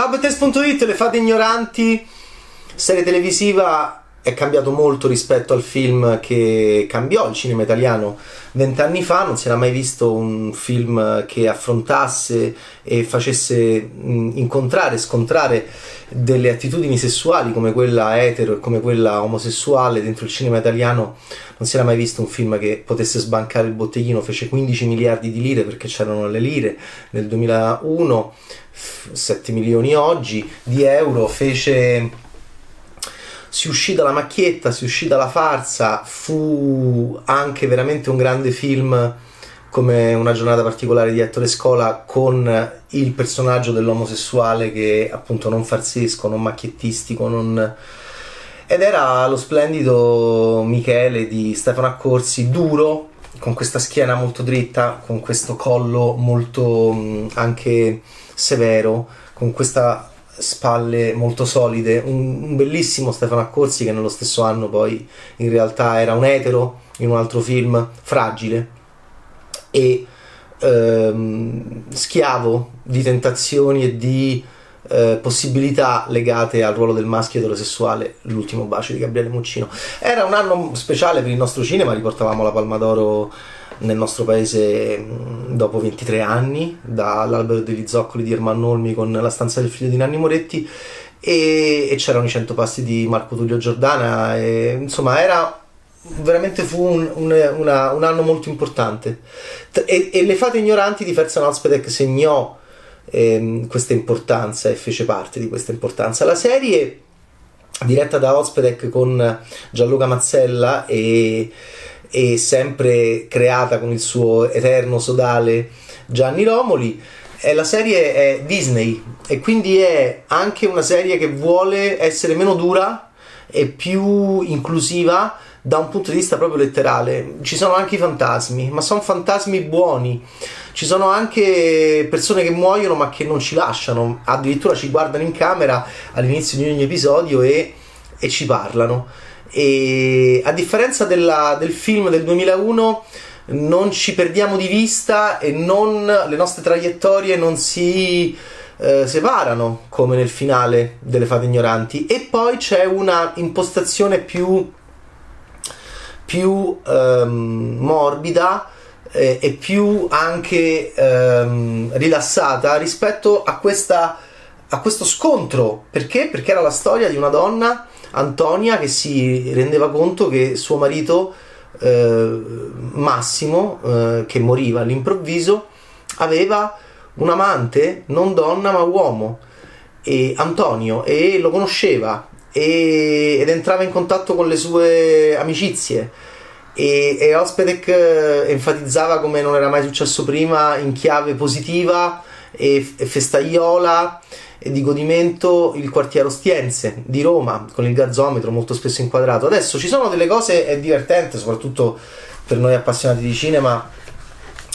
Ciao Bettes.it, le fate ignoranti, serie televisiva è cambiato molto rispetto al film che cambiò il cinema italiano vent'anni fa, non si era mai visto un film che affrontasse e facesse incontrare, scontrare delle attitudini sessuali come quella etero e come quella omosessuale dentro il cinema italiano, non si era mai visto un film che potesse sbancare il botteghino, fece 15 miliardi di lire perché c'erano le lire nel 2001, 7 milioni oggi di euro, fece si uscì dalla macchietta, si uscì dalla farsa, fu anche veramente un grande film come una giornata particolare di Ettore Scola con il personaggio dell'omosessuale che appunto non farsesco, non macchiettistico, non... ed era lo splendido Michele di Stefano Accorsi, duro, con questa schiena molto dritta, con questo collo molto anche severo, con questa spalle molto solide, un, un, bellissimo Stefano Accorsi che nello stesso anno poi in realtà era un etero in un altro film, Fragile, e ehm, schiavo di tentazioni e di eh, possibilità legate al ruolo del maschio eterosessuale, l'ultimo bacio di Gabriele Muccino. Era un anno speciale per il nostro cinema, riportavamo la Palma d'Oro nel nostro paese dopo 23 anni, dall'albero degli zoccoli di Ermanno Olmi con la stanza del figlio di Nanni Moretti e, e c'erano i 100 passi di Marco Tullio Giordana e, insomma era veramente fu un, un, una, un anno molto importante. E, e, le fate ignoranti di Ferzan Ospedek segnò ehm, questa importanza e fece parte di questa importanza. La serie diretta da Ospedek con Gianluca Mazzella e e sempre creata con il suo eterno sodale Gianni Romoli. Eh, la serie è Disney e quindi è anche una serie che vuole essere meno dura e più inclusiva da un punto di vista proprio letterale. Ci sono anche i fantasmi, ma sono fantasmi buoni. Ci sono anche persone che muoiono ma che non ci lasciano, addirittura ci guardano in camera all'inizio di ogni episodio e, e ci parlano e a differenza della, del film del 2001 non ci perdiamo di vista e non, le nostre traiettorie non si eh, separano come nel finale delle fate ignoranti e poi c'è una impostazione più, più ehm, morbida eh, e più anche ehm, rilassata rispetto a, questa, a questo scontro perché? Perché era la storia di una donna Antonia che si rendeva conto che suo marito eh, Massimo, eh, che moriva all'improvviso, aveva un amante, non donna ma uomo, e Antonio, e lo conosceva e, ed entrava in contatto con le sue amicizie. E, e Ospedek eh, enfatizzava come non era mai successo prima in chiave positiva e, e festaiola e di godimento il quartiere Ostiense di Roma con il gazzometro molto spesso inquadrato. Adesso ci sono delle cose, è divertente, soprattutto per noi appassionati di cinema.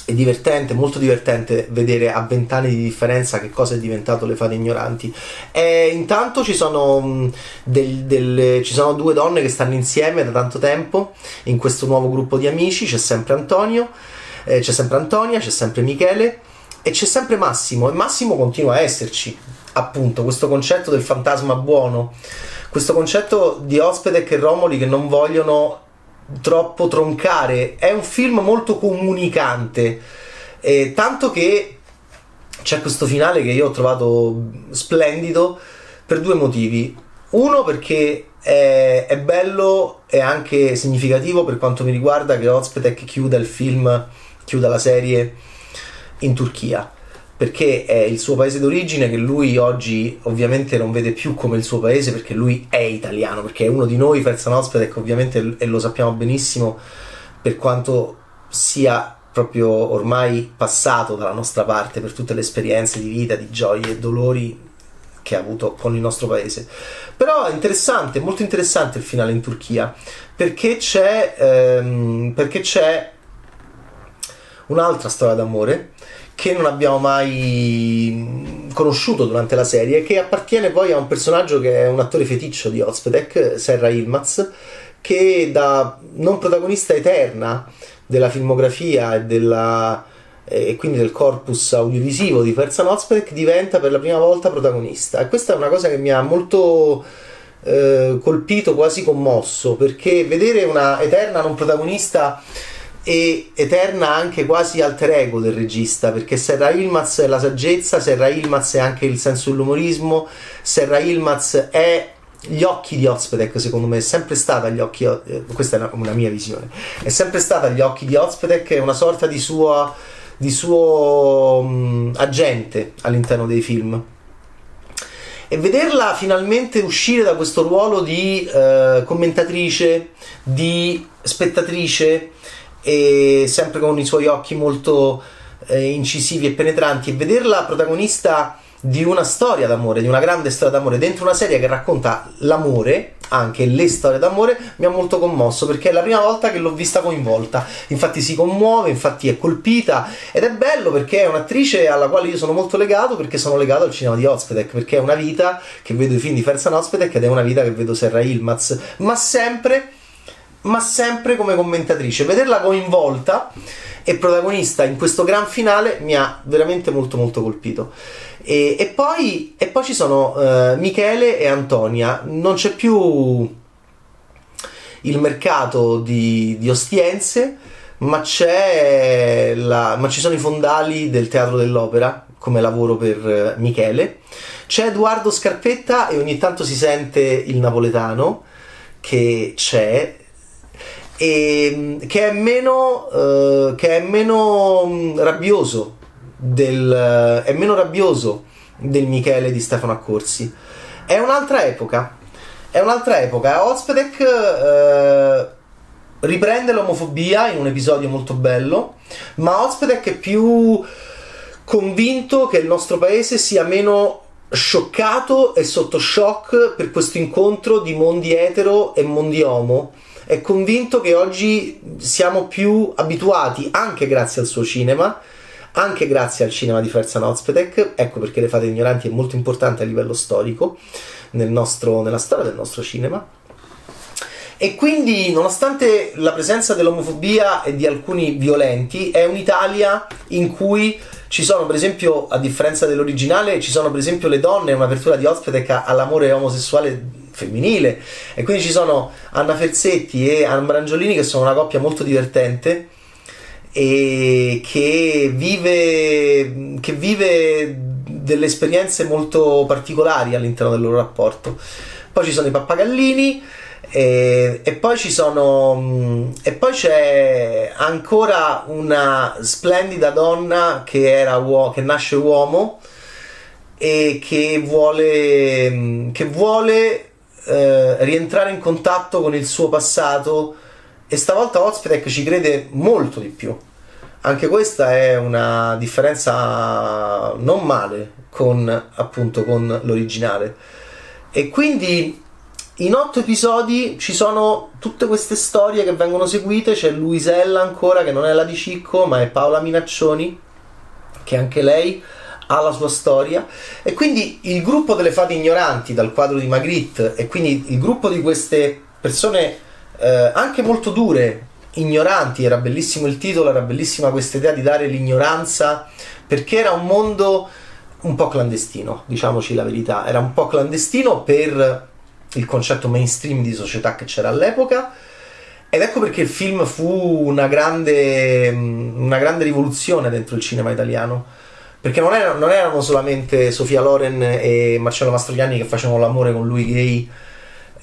È divertente, molto divertente vedere a vent'anni di differenza che cosa è diventato le fate ignoranti. E intanto ci sono, del, del, ci sono due donne che stanno insieme da tanto tempo in questo nuovo gruppo di amici. C'è sempre Antonio, eh, c'è sempre Antonia, c'è sempre Michele e c'è sempre Massimo. E Massimo continua a esserci appunto questo concetto del fantasma buono, questo concetto di Ospedec e Romoli che non vogliono troppo troncare. È un film molto comunicante, eh, tanto che c'è questo finale che io ho trovato splendido per due motivi. Uno perché è, è bello e anche significativo per quanto mi riguarda che Ozpetek chiuda il film, chiuda la serie in Turchia perché è il suo paese d'origine che lui oggi ovviamente non vede più come il suo paese perché lui è italiano, perché è uno di noi, Ferzan Ozpedek ovviamente e lo sappiamo benissimo per quanto sia proprio ormai passato dalla nostra parte per tutte le esperienze di vita, di gioie e dolori che ha avuto con il nostro paese. Però è interessante, molto interessante il finale in Turchia perché c'è, ehm, perché c'è un'altra storia d'amore che non abbiamo mai conosciuto durante la serie, che appartiene poi a un personaggio che è un attore feticcio di Ozpedek, Serra Ilmaz, che da non protagonista eterna della filmografia e della, e quindi del corpus audiovisivo di Ferzan Ozpedek diventa per la prima volta protagonista. E questa è una cosa che mi ha molto eh, colpito, quasi commosso perché vedere una eterna non protagonista e eterna anche quasi alter ego del regista perché Serra Ilmaz è la saggezza, Serra Ilmaz è anche il senso dell'umorismo, Serra Ilmaz è gli occhi di Ozpedek secondo me è sempre stata gli occhi eh, questa è una, una, mia visione è sempre stata gli occhi di Ozpedek è una sorta di sua di suo um, agente all'interno dei film. E vederla finalmente uscire da questo ruolo di uh, commentatrice di spettatrice e sempre con i suoi occhi molto eh, incisivi e penetranti e vederla protagonista di una storia d'amore, di una grande storia d'amore, dentro una serie che racconta l'amore, anche le storie d'amore, mi ha molto commosso perché è la prima volta che l'ho vista coinvolta. Infatti si commuove, infatti è colpita ed è bello perché è un'attrice alla quale io sono molto legato perché sono legato al cinema di Ozpedek, perché è una vita che vedo i film di Ferzan Ozpedek ed è una vita che vedo Serra Ilmaz, ma sempre ma sempre come commentatrice. Vederla coinvolta e protagonista in questo gran finale mi ha veramente molto molto colpito. E, e, poi, e poi, ci sono uh, Michele e Antonia. Non c'è più il mercato di, di Ostiense, ma, la, ma ci sono i fondali del teatro dell'opera come lavoro per uh, Michele. C'è Edoardo Scarpetta e ogni tanto si sente il napoletano che c'è e, che è meno, uh, che è meno mm, rabbioso del, è meno rabbioso del Michele di Stefano Accorsi. È un'altra epoca. È un'altra epoca. Ozpedek uh, riprende l'omofobia in un episodio molto bello, ma Ozpedek è più convinto che il nostro paese sia meno scioccato e sotto shock per questo incontro di mondi etero e mondi omo è convinto che oggi siamo più abituati, anche grazie al suo cinema, anche grazie al cinema di Ferzan Ozpetek, ecco perché Le Fate Ignoranti è molto importante a livello storico nel nostro, nella storia del nostro cinema. E quindi, nonostante la presenza dell'omofobia e di alcuni violenti, è un'Italia in cui ci sono, per esempio, a differenza dell'originale, ci sono, per esempio, le donne, un'apertura di Ozpetek all'amore omosessuale femminile. E quindi ci sono Anna Ferzetti e Anna Brangiolini che sono una coppia molto divertente e che vive, che vive delle esperienze molto particolari all'interno del loro rapporto. Poi ci sono i pappagallini. E, e, poi ci sono e poi c'è ancora una splendida donna che era uo- che nasce uomo e che vuole che vuole eh, rientrare in contatto con il suo passato e stavolta Ozpedek ci crede molto di più. Anche questa è una differenza non male con appunto con l'originale. E quindi in otto episodi ci sono tutte queste storie che vengono seguite. C'è Luisella ancora, che non è la di Cicco, ma è Paola Minaccioni, che anche lei ha la sua storia. E quindi il gruppo delle fate ignoranti dal quadro di Magritte e quindi il gruppo di queste persone eh, anche molto dure, ignoranti, era bellissimo il titolo, era bellissima questa idea di dare l'ignoranza perché era un mondo un po' clandestino, diciamoci la verità, era un po' clandestino per il concetto mainstream di società che c'era all'epoca ed ecco perché il film fu una grande, una grande rivoluzione dentro il cinema italiano perché non erano, non erano solamente Sofia Loren e Marcello Mastroianni che facevano l'amore con lui gay,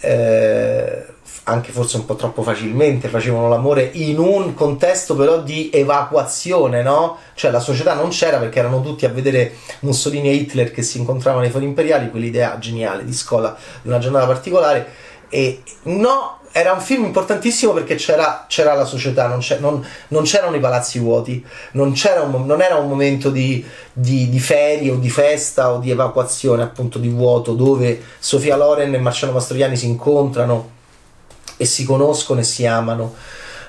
eh, anche forse un po' troppo facilmente, facevano l'amore in un contesto però di evacuazione, no? Cioè la società non c'era perché erano tutti a vedere Mussolini e Hitler che si incontravano nei fori imperiali, quell'idea geniale di scuola di una giornata particolare. E no, era un film importantissimo perché c'era, c'era la società, non, non, non, c'erano i palazzi vuoti, non, un, non era un momento di, di, di, ferie o di festa o di evacuazione, appunto di vuoto, dove Sofia Loren e Marcello Mastroianni si incontrano e si conoscono e si amano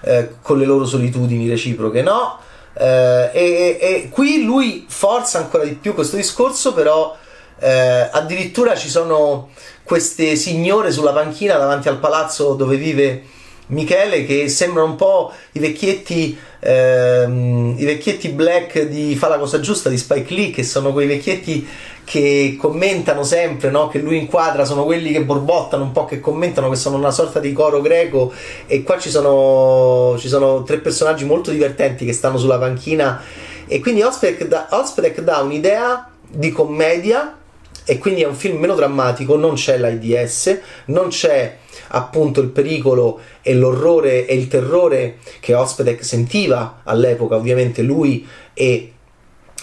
eh, con le loro solitudini reciproche, no? Eh, e, e, qui lui forza ancora di più questo discorso, però eh, addirittura ci sono queste signore sulla panchina davanti al palazzo dove vive Michele che sembrano un po' i vecchietti ehm, i vecchietti black di Fa la cosa giusta di Spike Lee che sono quei vecchietti che commentano sempre, no? che lui inquadra, sono quelli che borbottano un po', che commentano, che sono una sorta di coro greco e qua ci sono, ci sono tre personaggi molto divertenti che stanno sulla panchina e quindi Ospedek dà, un'idea di commedia e quindi è un film meno drammatico, non c'è l'AIDS, non c'è appunto il pericolo e l'orrore e il terrore che Ospedek sentiva all'epoca, ovviamente lui e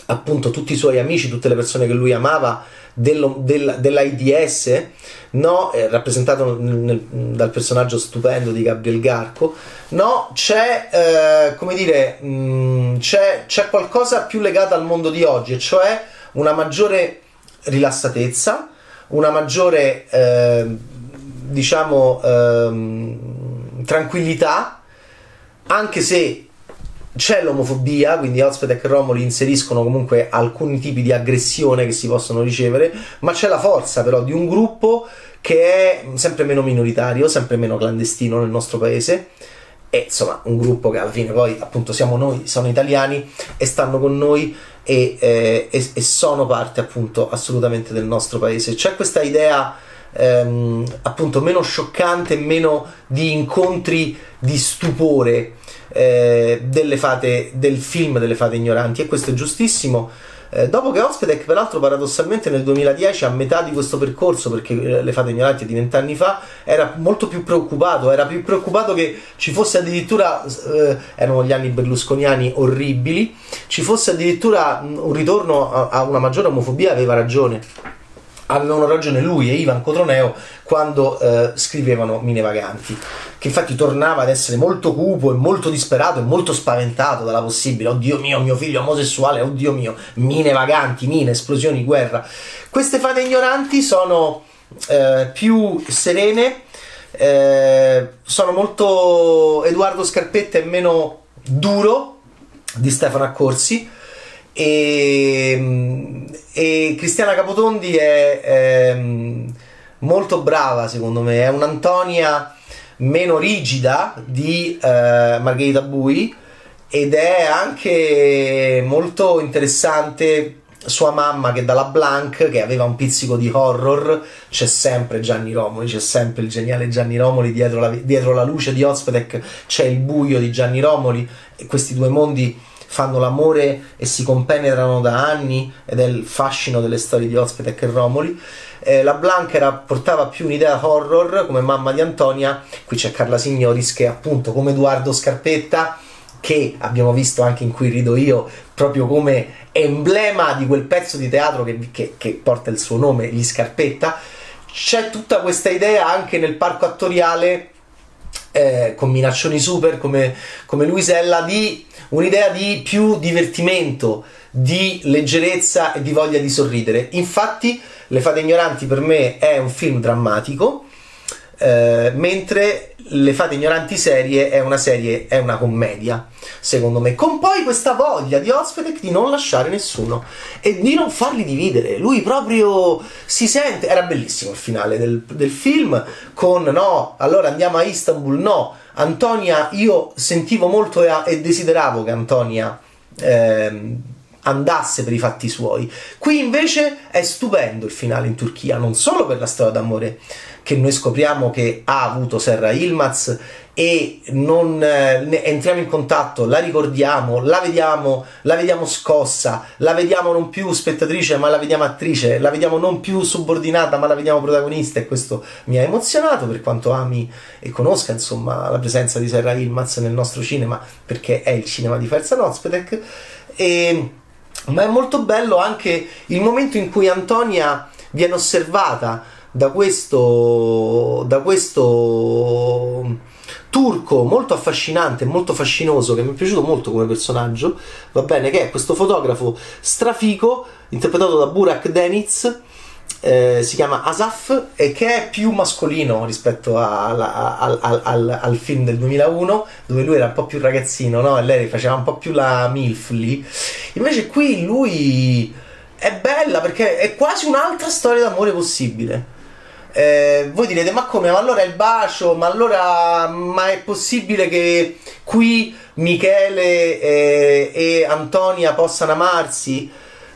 appunto tutti i suoi amici, tutte le persone che lui amava dello, del, dell'AIDS, no, eh, rappresentato nel, dal personaggio stupendo di Gabriel Garco, no, c'è, eh, come dire, mh, mm, c'è, c'è qualcosa più legato al mondo di oggi, cioè una maggiore rilassatezza, una maggiore, eh, diciamo, ehm, tranquillità, anche se c'è l'omofobia, quindi Ozpedek e Romoli inseriscono comunque alcuni tipi di aggressione che si possono ricevere, ma c'è la forza però di un gruppo che è sempre meno minoritario, sempre meno clandestino nel nostro paese. E insomma un gruppo che alla fine poi appunto siamo noi, sono italiani e stanno con noi e, eh, e, e sono parte appunto assolutamente del nostro paese. C'è questa idea ehm, appunto meno scioccante, meno di incontri di stupore eh, delle fate, del film delle fate ignoranti e questo è giustissimo. Eh, dopo che Ospedec, peraltro, paradossalmente nel 2010, a metà di questo percorso, perché eh, le fate ignoranti di vent'anni fa, era molto più preoccupato. Era più preoccupato che ci fosse addirittura, eh, erano gli anni berlusconiani orribili, ci fosse addirittura un ritorno a, a una maggiore omofobia. Aveva ragione avevano ragione lui e Ivan Cotroneo quando eh, scrivevano Mine Vaganti, che infatti tornava ad essere molto cupo e molto disperato e molto spaventato dalla possibile, oddio mio, mio figlio omosessuale, oddio mio, mine vaganti, mine, esplosioni, guerra. Queste fate ignoranti sono eh, più serene, eh, sono molto... Edoardo Scarpetta è meno duro di Stefano Accorsi, e, e Cristiana Capotondi è, è, molto brava secondo me, è un'Antonia meno rigida di eh, Margherita Bui ed è anche molto interessante sua mamma che dalla Blanc che aveva un pizzico di horror c'è sempre Gianni Romoli c'è sempre il geniale Gianni Romoli dietro la, dietro la luce di Ozpedek c'è il buio di Gianni Romoli e questi due mondi fanno l'amore e si compenetrano da anni ed è il fascino delle storie di Ospedec e Romoli. Eh, la Blanchera portava più un'idea horror come mamma di Antonia, qui c'è Carla Signoris che appunto come Edoardo Scarpetta che abbiamo visto anche in cui rido io, proprio come emblema di quel pezzo di teatro che, che, che porta il suo nome, gli Scarpetta. C'è tutta questa idea anche nel parco attoriale eh, con Minaccioni Super come, come Luisella di un'idea di più divertimento, di leggerezza e di voglia di sorridere. Infatti, Le Fate Ignoranti per me è un film drammatico, eh, mentre Le Fate Ignoranti serie è una serie, è una commedia, secondo me, con poi questa voglia di Ospedec di non lasciare nessuno e di non farli dividere. Lui proprio si sente, era bellissimo il finale del, del film, con no, allora andiamo a Istanbul, no, Antonia, io sentivo molto e, e desideravo che Antonia eh, andasse per i fatti suoi. Qui invece è stupendo il finale in Turchia, non solo per la storia d'amore che noi scopriamo che ha avuto Serra Ilmaz e non eh, entriamo in contatto, la ricordiamo, la vediamo, la vediamo scossa, la vediamo non più spettatrice ma la vediamo attrice, la vediamo non più subordinata ma la vediamo protagonista e questo mi ha emozionato per quanto ami e conosca insomma la presenza di Serra Ilmaz nel nostro cinema perché è il cinema di Ferzan Ozpetek e ma è molto bello anche il momento in cui Antonia viene osservata da questo, da questo turco molto affascinante, molto fascinoso, che mi è piaciuto molto come personaggio, va bene, che è questo fotografo strafico, interpretato da Burak Deniz, eh, si chiama Asaf e che è più mascolino rispetto a, a, a, al, al, film del 2001 dove lui era un po' più ragazzino no? e lei faceva un po' più la MILF lì invece qui lui è bella perché è quasi un'altra storia d'amore possibile Eh, voi direte, ma come? Ma allora il bacio? Ma allora, ma è possibile che qui Michele eh, e Antonia possano amarsi?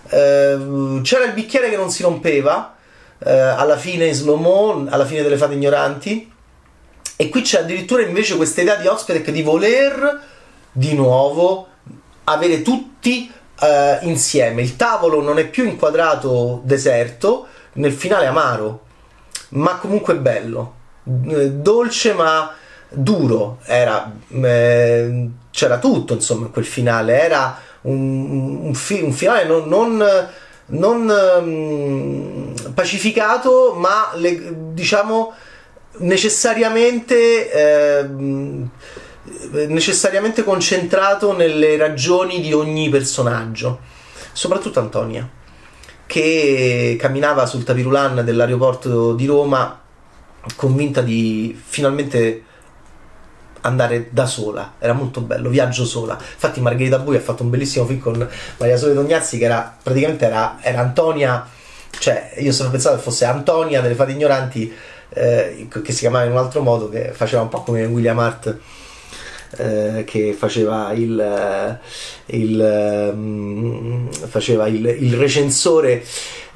Eh, c'era il bicchiere che non si rompeva, eh, alla fine in slow mo, alla fine delle fate ignoranti. E qui c'è addirittura invece questa idea di Ospedec di voler di nuovo avere tutti eh, insieme. Il tavolo non è più inquadrato deserto, nel finale amaro, ma comunque bello, eh, dolce ma duro. Era, eh, c'era tutto insomma in quel finale. Era un, un, fi- un finale non, non, non um, pacificato, ma le, diciamo necessariamente. Eh, necessariamente concentrato nelle ragioni di ogni personaggio, soprattutto Antonia, che camminava sul tapirulan dell'aeroporto di Roma convinta di finalmente andare da sola, era molto bello, viaggio sola. Infatti Margherita Bui ha fatto un bellissimo film con Maria Sole Tognazzi che era praticamente era, era Antonia, cioè io sono pensato che fosse Antonia delle Fate Ignoranti eh, che si chiamava in un altro modo, che faceva un po' come William Hart eh, che faceva il, eh, il, um, faceva il, il recensore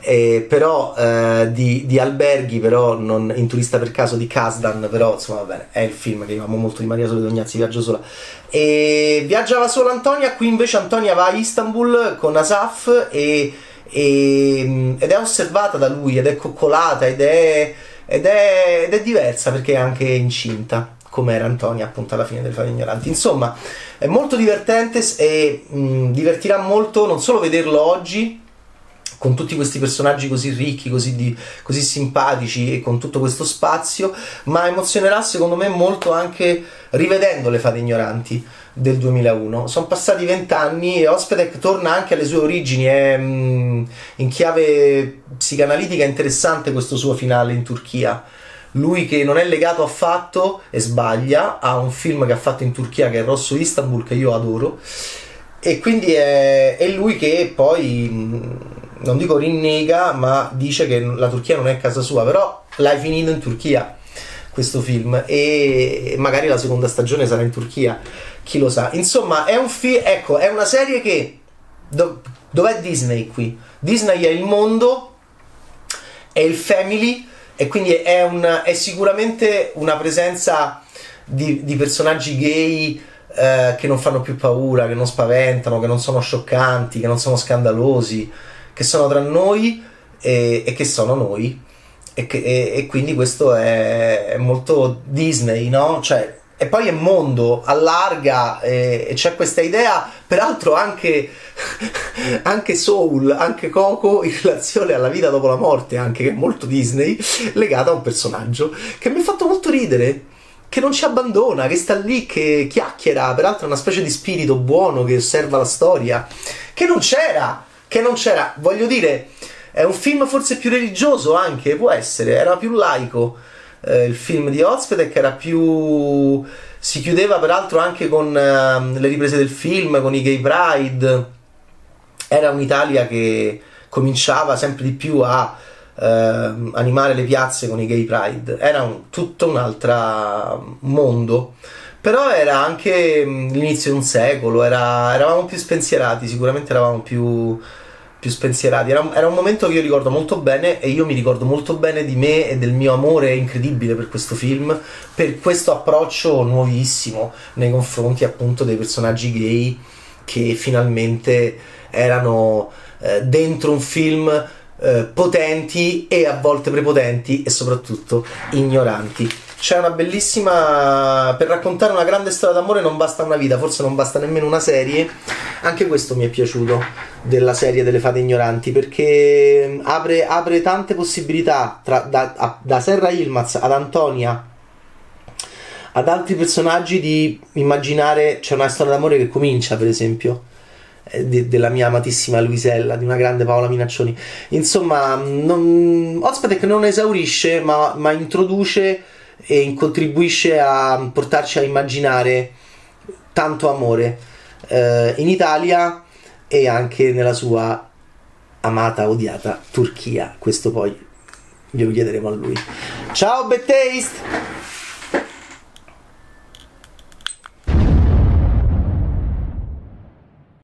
eh, però eh, di, di, alberghi però non, in turista per caso di Kasdan però insomma va bene è il film che io amo molto di Maria Sole Dognazzi Viaggio Sola e viaggiava solo Antonia qui invece Antonia va a Istanbul con Asaf e, e, ed è osservata da lui ed è coccolata ed è, ed è, ed è diversa perché è anche incinta come era Antonia appunto alla fine delle Fate Ignoranti. Insomma, è molto divertente e mh, divertirà molto non solo vederlo oggi con tutti questi personaggi così ricchi, così, di, così simpatici e con tutto questo spazio, ma emozionerà secondo me molto anche rivedendo le Fate Ignoranti del 2001. Sono passati vent'anni e Ospedec torna anche alle sue origini, è mh, in chiave psicanalitica interessante questo suo finale in Turchia lui che non è legato affatto e sbaglia a un film che ha fatto in Turchia che è Rosso Istanbul che io adoro e quindi è, è lui che poi non dico rinnega ma dice che la Turchia non è casa sua però l'hai finito in Turchia questo film e magari la seconda stagione sarà in Turchia chi lo sa insomma è un film ecco è una serie che do, dov'è Disney qui? Disney è il mondo è il family e quindi è, un, è sicuramente una presenza di, di personaggi gay eh, che non fanno più paura, che non spaventano, che non sono scioccanti, che non sono scandalosi, che sono tra noi e, e che sono noi. E, che, e, e quindi questo è, è, molto Disney, no? Cioè, e poi è mondo, allarga e, c'è questa idea, peraltro anche anche Soul, anche Coco in relazione alla vita dopo la morte, anche che è molto Disney, legata a un personaggio che mi ha fatto molto ridere. Che non ci abbandona, che sta lì, che chiacchiera, peraltro è una specie di spirito buono che osserva la storia, che non c'era, che non c'era, voglio dire, è un film forse più religioso anche, può essere, era più laico. Eh, il film di Ozpedek era più si chiudeva peraltro anche con uh, le riprese del film, con i gay pride era un'Italia che cominciava sempre di più a eh, animare le piazze con i gay pride, era un, tutto un altro mondo. Però era anche mm, l'inizio di un secolo, era, eravamo più spensierati, sicuramente eravamo più, più spensierati. Era, era, un momento che io ricordo molto bene e io mi ricordo molto bene di me e del mio amore incredibile per questo film, per questo approccio nuovissimo nei confronti appunto dei personaggi gay che finalmente erano eh, dentro un film eh, potenti e a volte prepotenti e soprattutto ignoranti. C'è una bellissima. Per raccontare una grande storia d'amore non basta una vita, forse non basta nemmeno una serie. Anche questo mi è piaciuto della serie delle fate ignoranti perché apre, apre tante possibilità tra, da, a, da Serra Ilmaz ad Antonia ad altri personaggi di immaginare c'è una storia d'amore che comincia per esempio eh, de, della mia amatissima Luisella, di una grande Paola Minaccioni. Insomma, non, Ospedec non esaurisce, ma, ma introduce e contribuisce a portarci a immaginare tanto amore eh, in Italia e anche nella sua amata, odiata Turchia. Questo poi glielo chiederemo a lui. Ciao Bad!